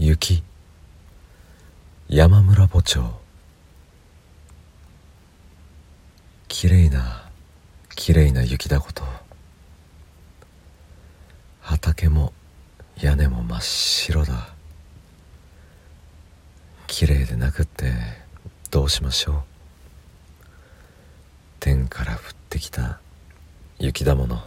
雪。山村墓町。きれいなきれいな雪だこと。畑も屋根も真っ白だ。きれいでなくってどうしましょう。天から降ってきた雪だもの。